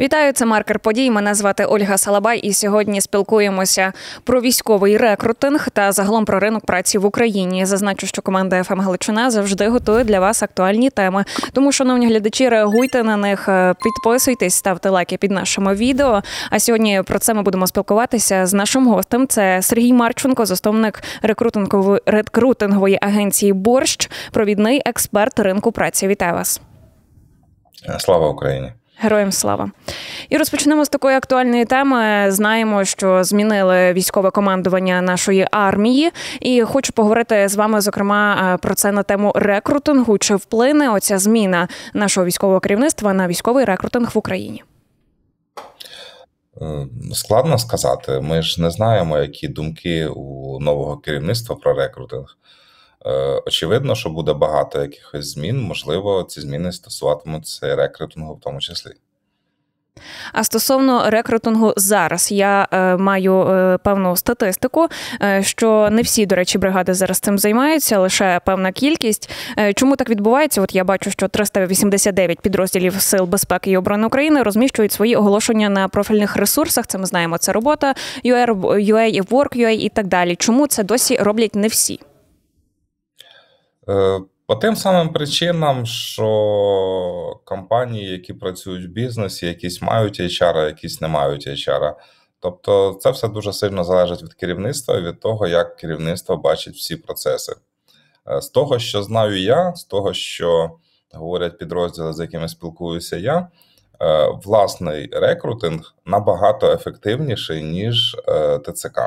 Вітаю, це маркер подій. Мене звати Ольга Салабай, і сьогодні спілкуємося про військовий рекрутинг та загалом про ринок праці в Україні. Зазначу, що команда ФМ Галичина завжди готує для вас актуальні теми. Тому, шановні глядачі, реагуйте на них, е, підписуйтесь, ставте лайки під нашими відео. А сьогодні про це ми будемо спілкуватися з нашим гостем. Це Сергій Марченко, засновник рекрутингової рекрутингової агенції Борщ, провідний експерт ринку праці. Вітаю вас. Слава Україні. Героям слава і розпочнемо з такої актуальної теми. Знаємо, що змінили військове командування нашої армії, і хочу поговорити з вами зокрема про це на тему рекрутингу. Чи вплине оця зміна нашого військового керівництва на військовий рекрутинг в Україні? Е, складно сказати. Ми ж не знаємо, які думки у нового керівництва про рекрутинг. Е, очевидно, що буде багато якихось змін. Можливо, ці зміни стосуватимуться рекрутингу в тому числі. А стосовно рекрутингу зараз я е, маю е, певну статистику, е, що не всі, до речі, бригади зараз цим займаються, лише певна кількість. Е, чому так відбувається? От я бачу, що 389 підрозділів сил безпеки і оборони України розміщують свої оголошення на профільних ресурсах. Це ми знаємо. Це робота UR, UA, Work.ua і так далі. Чому це досі роблять не всі? Е, по тим самим причинам, що компанії, які працюють в бізнесі, якісь мають HR, а якісь не мають HR. Тобто, це все дуже сильно залежить від керівництва і від того, як керівництво бачить всі процеси. Е, з того, що знаю я, з того, що говорять підрозділи, з якими спілкуюся я, е, власний рекрутинг набагато ефективніший, ніж ТЦК.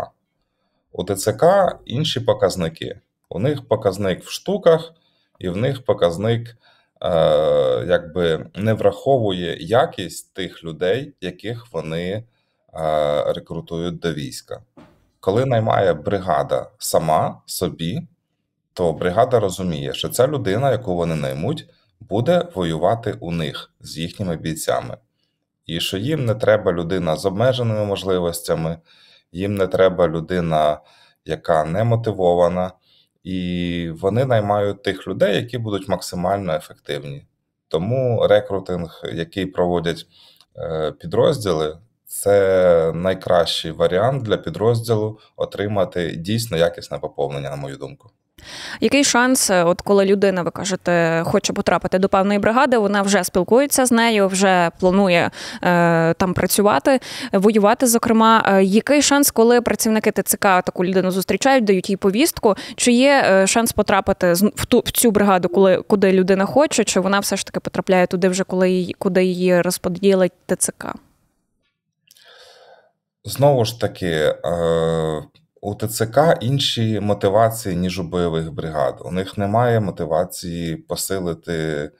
У ТЦК інші показники. У них показник в штуках, і в них показник е, якби не враховує якість тих людей, яких вони е, рекрутують до війська. Коли наймає бригада сама собі, то бригада розуміє, що ця людина, яку вони наймуть, буде воювати у них з їхніми бійцями. І що їм не треба людина з обмеженими можливостями, їм не треба людина, яка не мотивована і вони наймають тих людей, які будуть максимально ефективні. Тому рекрутинг, який проводять е, підрозділи, це найкращий варіант для підрозділу отримати дійсно якісне поповнення, на мою думку. Який шанс, е, от коли людина, ви кажете, хоче потрапити до певної бригади, вона вже спілкується з нею, вже планує е, там працювати, воювати. Зокрема, е, який шанс, коли працівники ТЦК таку людину зустрічають, дають їй повістку? Чи є е, шанс потрапити в ту в цю бригаду, коли куди людина хоче, чи вона все ж таки потрапляє туди, вже коли її куди її розподілить ТЦК? Знову ж таки. Е... У ТЦК інші мотивації, ніж у бойових бригад. У них немає мотивації посилити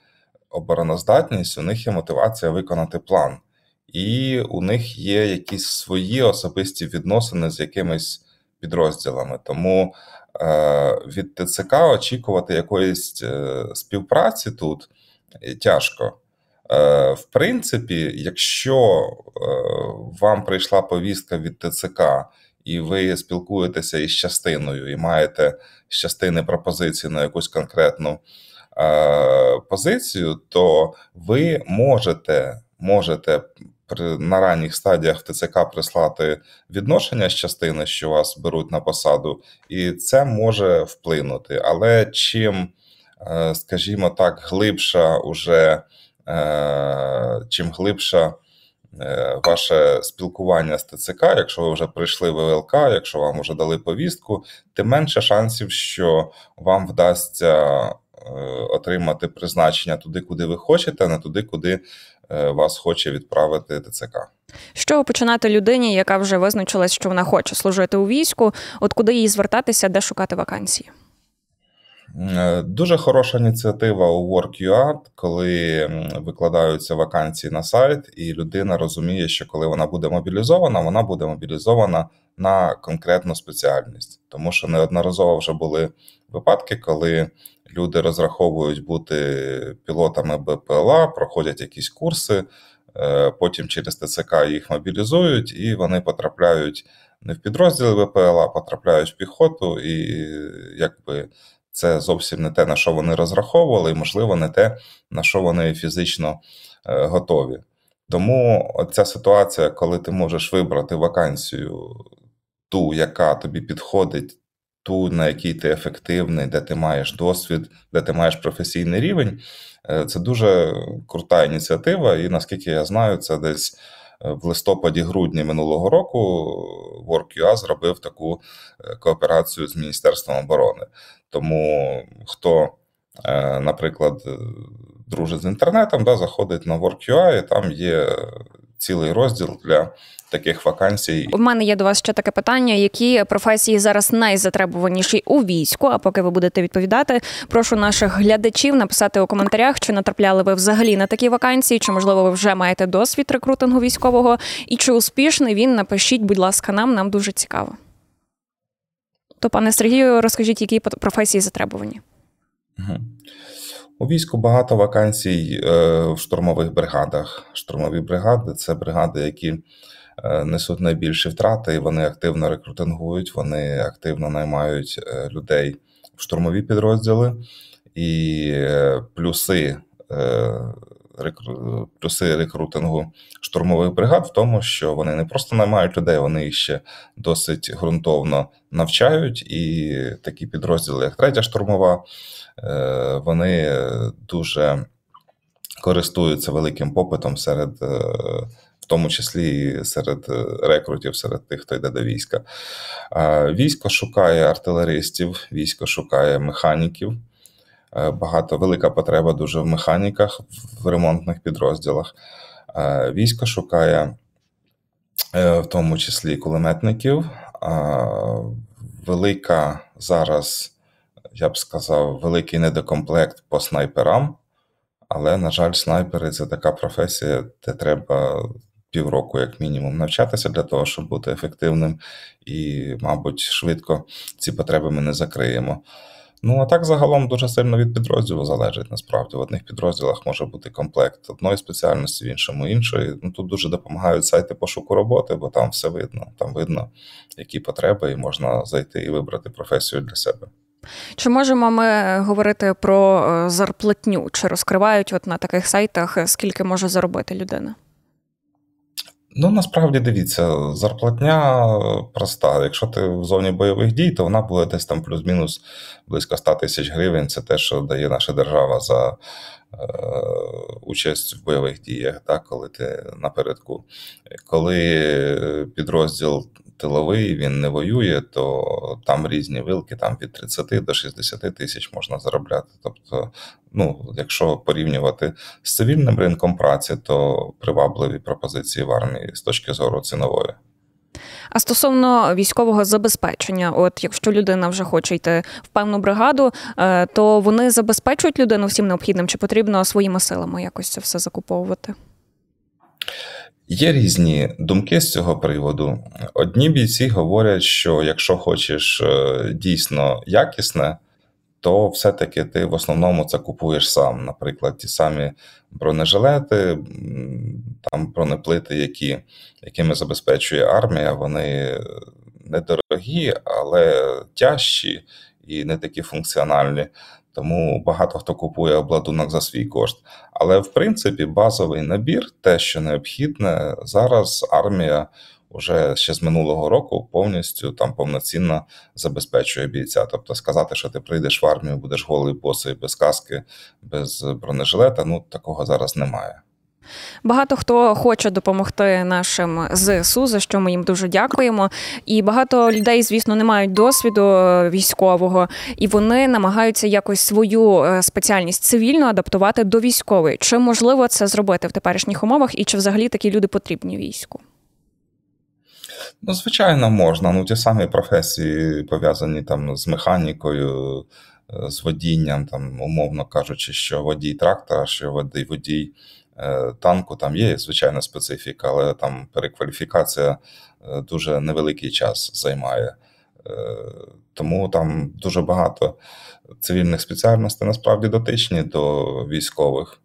обороноздатність, у них є мотивація виконати план, і у них є якісь свої особисті відносини з якимись підрозділами. Тому е, від ТЦК очікувати якоїсь е, співпраці тут тяжко. Е, В принципі, якщо е, вам прийшла повістка від ТЦК і ви спілкуєтеся із частиною, і маєте з частини пропозиції на якусь конкретну е, позицію, то ви можете можете на ранніх стадіях в ТЦК прислати відношення з частини, що вас беруть на посаду, і це може вплинути. Але чим, е, скажімо так, глибша уже, е, чим глибша ваше спілкування з ТЦК, якщо ви вже прийшли в ВЛК, якщо вам вже дали повістку, тим менше шансів, що вам вдасться е, отримати призначення туди, куди ви хочете, а не туди, куди е, вас хоче відправити ТЦК. Що починати людині, яка вже визначилась, що вона хоче служити у війську, от куди їй звертатися, де шукати вакансії? Е, дуже хороша ініціатива у Work.ua, коли викладаються вакансії на сайт, і людина розуміє, що коли вона буде мобілізована, вона буде мобілізована на конкретну спеціальність, тому що неодноразово вже були випадки, коли люди розраховують бути пілотами БПЛА, проходять якісь курси, е, потім через ТЦК їх мобілізують, і вони потрапляють не в підрозділи БПЛА, потрапляють в піхоту і якби. Це зовсім не те, на що вони розраховували, і, можливо, не те, на що вони фізично е, готові. Тому ця ситуація, коли ти можеш вибрати вакансію, ту, яка тобі підходить, ту, на якій ти ефективний, де ти маєш досвід, де ти маєш професійний рівень, е, це дуже крута ініціатива. І наскільки я знаю, це десь в листопаді-грудні минулого року WorkUA зробив таку е, кооперацію з Міністерством оборони. Тому хто, наприклад, дружить з інтернетом, да, заходить на WorkUA, і там є цілий розділ для таких вакансій. У мене є до вас ще таке питання: які професії зараз найзатребуваніші у війську? А поки ви будете відповідати, прошу наших глядачів написати у коментарях, чи натрапляли ви взагалі на такі вакансії, чи можливо ви вже маєте досвід рекрутингу військового, і чи успішний він напишіть, будь ласка, нам нам дуже цікаво. То, пане Сергію, розкажіть, які професії затребувані. Угу. У війську багато вакансій е, в штурмових бригадах. Штурмові бригади це бригади, які е, несуть найбільші втрати, і вони активно рекрутингують, вони активно наймають е, людей в штурмові підрозділи, і плюси плюси рекрутингу штурмових бригад в тому, що вони не просто наймають людей, вони їх ще досить ґрунтовно навчають. І такі підрозділи, як третя штурмова, е, вони дуже користуються великим попитом серед. Е, в тому числі серед рекрутів, серед тих, хто йде до війська. Військо шукає артилеристів, військо шукає механіків. Е, багато велика потреба дуже в механіках в ремонтних підрозділах. Е, військо шукає е, в тому числі кулеметників. Велика зараз, я б сказав, великий недокомплект по снайперам, але, на жаль, снайпери це така професія, де треба півроку, як мінімум, навчатися для того, щоб бути ефективним, і, мабуть, швидко ці потреби ми не закриємо. Ну, а так загалом дуже сильно від підрозділу залежить насправді. В одних підрозділах може бути комплект одної спеціальності, в іншому іншої. Ну тут дуже допомагають сайти пошуку роботи, бо там все видно. Там видно, які потреби, і можна зайти і вибрати професію для себе. Чи можемо ми говорити про е, зарплатню? Чи розкривають от на таких сайтах, скільки може заробити людина? Ну, насправді дивіться, зарплатня проста. Якщо ти в зоні бойових дій, то вона буде десь там плюс-мінус близько 100 тисяч гривень. Це те, що дає наша держава за е, участь в бойових діях, так, коли ти напередку. Коли підрозділ тиловий, він не воює, то там різні вилки, там від 30 до 60 тисяч можна заробляти. Тобто, ну, якщо порівнювати з цивільним ринком праці, то привабливі пропозиції в армії з точки зору цінової. А стосовно військового забезпечення, от якщо людина вже хоче йти в певну бригаду, е, то вони забезпечують людину всім необхідним, чи потрібно своїми силами якось це все закуповувати? Є різні думки з цього приводу. Одні бійці говорять, що якщо хочеш е, дійсно якісне, то все-таки ти в основному це купуєш сам. Наприклад, ті самі бронежилети, там бронеплити, які, якими забезпечує армія, вони недорогі, але тяжчі і не такі функціональні. Тому багато хто купує обладунок за свій кошт. Але в принципі базовий набір, те, що необхідне, зараз армія вже ще з минулого року повністю там повноцінно забезпечує бійця. Тобто сказати, що ти прийдеш в армію, будеш голий босий без каски, без бронежилета, ну такого зараз немає. Багато хто хоче допомогти нашим зсу, за що ми їм дуже дякуємо. І багато людей, звісно, не мають досвіду е, військового, і вони намагаються якось свою е, спеціальність цивільно адаптувати до військової. Чи можливо це зробити в теперішніх умовах, і чи взагалі такі люди потрібні війську? Ну, звичайно, можна. Ну, ті самі професії пов'язані там з механікою, е, з водінням, там, умовно кажучи, що водій трактора, що водій водій Е, танку там є звичайна специфіка, але там перекваліфікація е, дуже невеликий час займає. Тому там дуже багато цивільних спеціальностей насправді дотичні до військових.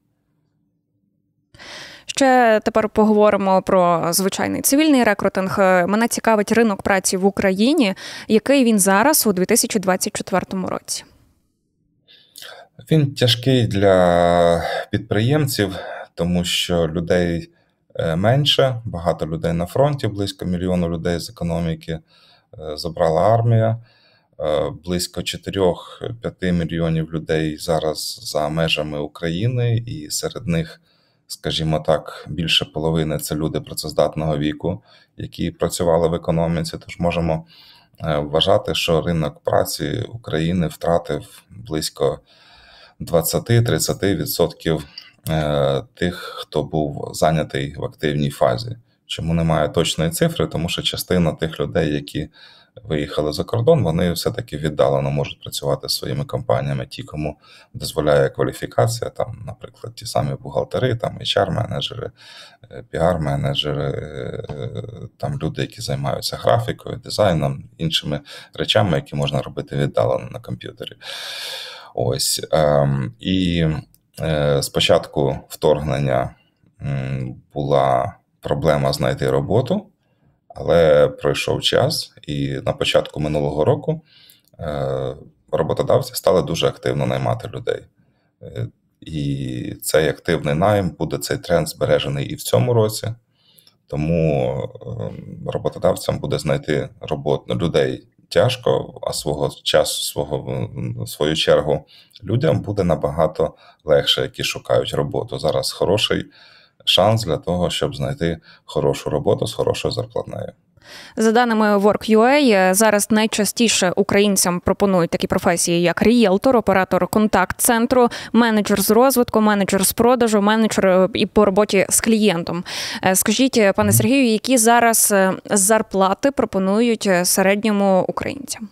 Ще тепер поговоримо про звичайний цивільний рекрутинг. Мене цікавить ринок праці в Україні, який він зараз у 2024 році. Він тяжкий для підприємців тому що людей е, менше. Багато людей на фронті, близько мільйону людей з економіки е, забрала армія. Е, Близько 4-5 мільйонів людей зараз за межами України, і серед них, скажімо так, більше половини це люди працездатного віку, які працювали в економіці. Тож можемо е, вважати, що ринок праці України втратив близько 20-30% е, тих, хто був зайнятий в активній фазі. Чому немає точної цифри? Тому що частина тих людей, які виїхали за кордон, вони все-таки віддалено можуть працювати зі своїми компаніями, ті, кому дозволяє кваліфікація, там, наприклад, ті самі бухгалтери, там HR-менеджери, е, піар-менеджери, е, там люди, які займаються графікою, дизайном, іншими речами, які можна робити віддалено на комп'ютері. Ось. ем, І е, спочатку вторгнення була проблема знайти роботу, але пройшов час, і на початку минулого року е, роботодавці стали дуже активно наймати людей. Е, І цей активний найм буде цей тренд збережений і в цьому році. Тому е, роботодавцям буде знайти роботу людей тяжко, а свого часу, свого свою чергу, людям буде набагато легше, які шукають роботу. Зараз хороший шанс для того, щоб знайти хорошу роботу з хорошою зарплатнею. За даними Work.ua, зараз найчастіше українцям пропонують такі професії, як рієлтор, оператор контакт-центру, менеджер з розвитку, менеджер з продажу, менеджер е, і по роботі з клієнтом. Е, Скажіть, пане Сергію, які зараз е, зарплати пропонують е, середньому українцям?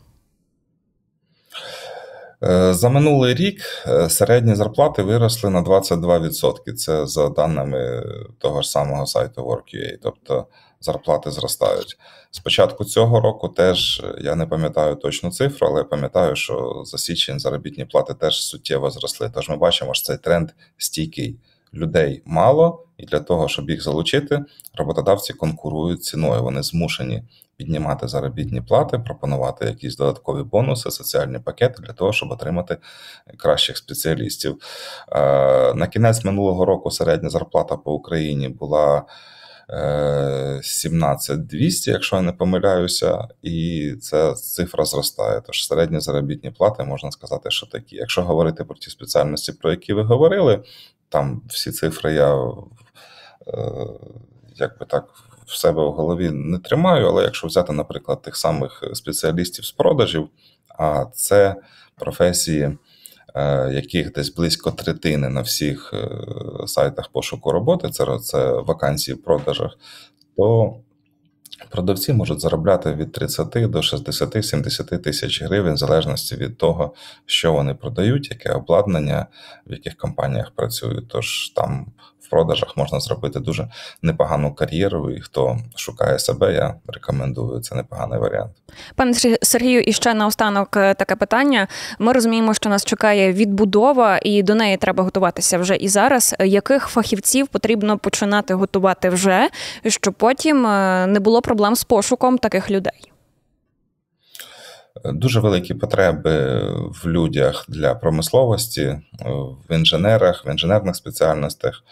Е, За минулий рік е, середні зарплати виросли на 22%. Це за даними того ж самого сайту Work.ua. Тобто зарплати зростають. З початку цього року теж е, я не пам'ятаю точну цифру, але пам'ятаю, що за січень заробітні плати теж суттєво зросли. Тож ми бачимо, що цей тренд стійкий. Людей мало, і для того, щоб їх залучити, роботодавці конкурують ціною. Вони змушені піднімати заробітні плати, пропонувати якісь додаткові бонуси, соціальні пакети для того, щоб отримати кращих спеціалістів. Е, На кінець минулого року середня зарплата по Україні була е, 17200, якщо я не помиляюся, і ця цифра зростає. Тож середні заробітні плати можна сказати, що такі. Якщо говорити про ті спеціальності, про які ви говорили, там всі цифри я е, як би так в себе в голові не тримаю, але якщо взяти, наприклад, тих самих спеціалістів з продажів, а це професії, е, яких десь близько третини на всіх е, сайтах пошуку роботи, це, це вакансії в продажах, то продавці можуть заробляти від 30 до 60-70 тисяч гривень, в залежності від того, що вони продають, яке обладнання, в яких компаніях працюють. Тож там в продажах можна зробити дуже непогану кар'єру, і хто шукає себе, я рекомендую. Це непоганий варіант. Пане Сергію, і ще наостанок е, таке питання. Ми розуміємо, що нас чекає відбудова, і до неї треба готуватися вже і зараз. Яких фахівців потрібно починати готувати вже, щоб потім е, не було проблем з пошуком таких людей? Дуже великі потреби в людях для промисловості, в інженерах, в інженерних спеціальностях.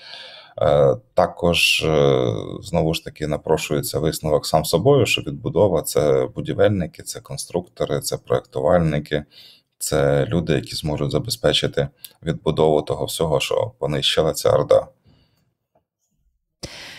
Е, Також е, знову ж таки напрошується висновок сам собою, що відбудова це будівельники, це конструктори, це проектувальники, це люди, які зможуть забезпечити відбудову того всього, що понищила ця орда.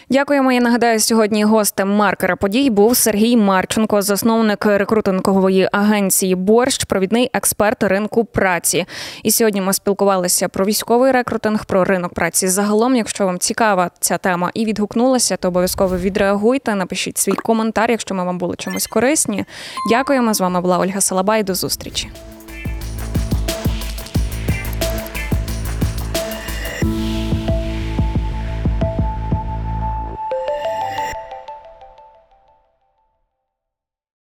Дякуємо. Я нагадаю, сьогодні гостем маркера подій був Сергій Марченко, засновник рекрутингової агенції Борщ, провідний експерт ринку праці. І сьогодні ми спілкувалися про військовий рекрутинг, про ринок праці. Загалом, якщо вам цікава ця тема і відгукнулася, то обов'язково відреагуйте. Напишіть свій коментар, якщо ми вам були чимось корисні. Дякуємо. З вами була Ольга Салабай. До зустрічі.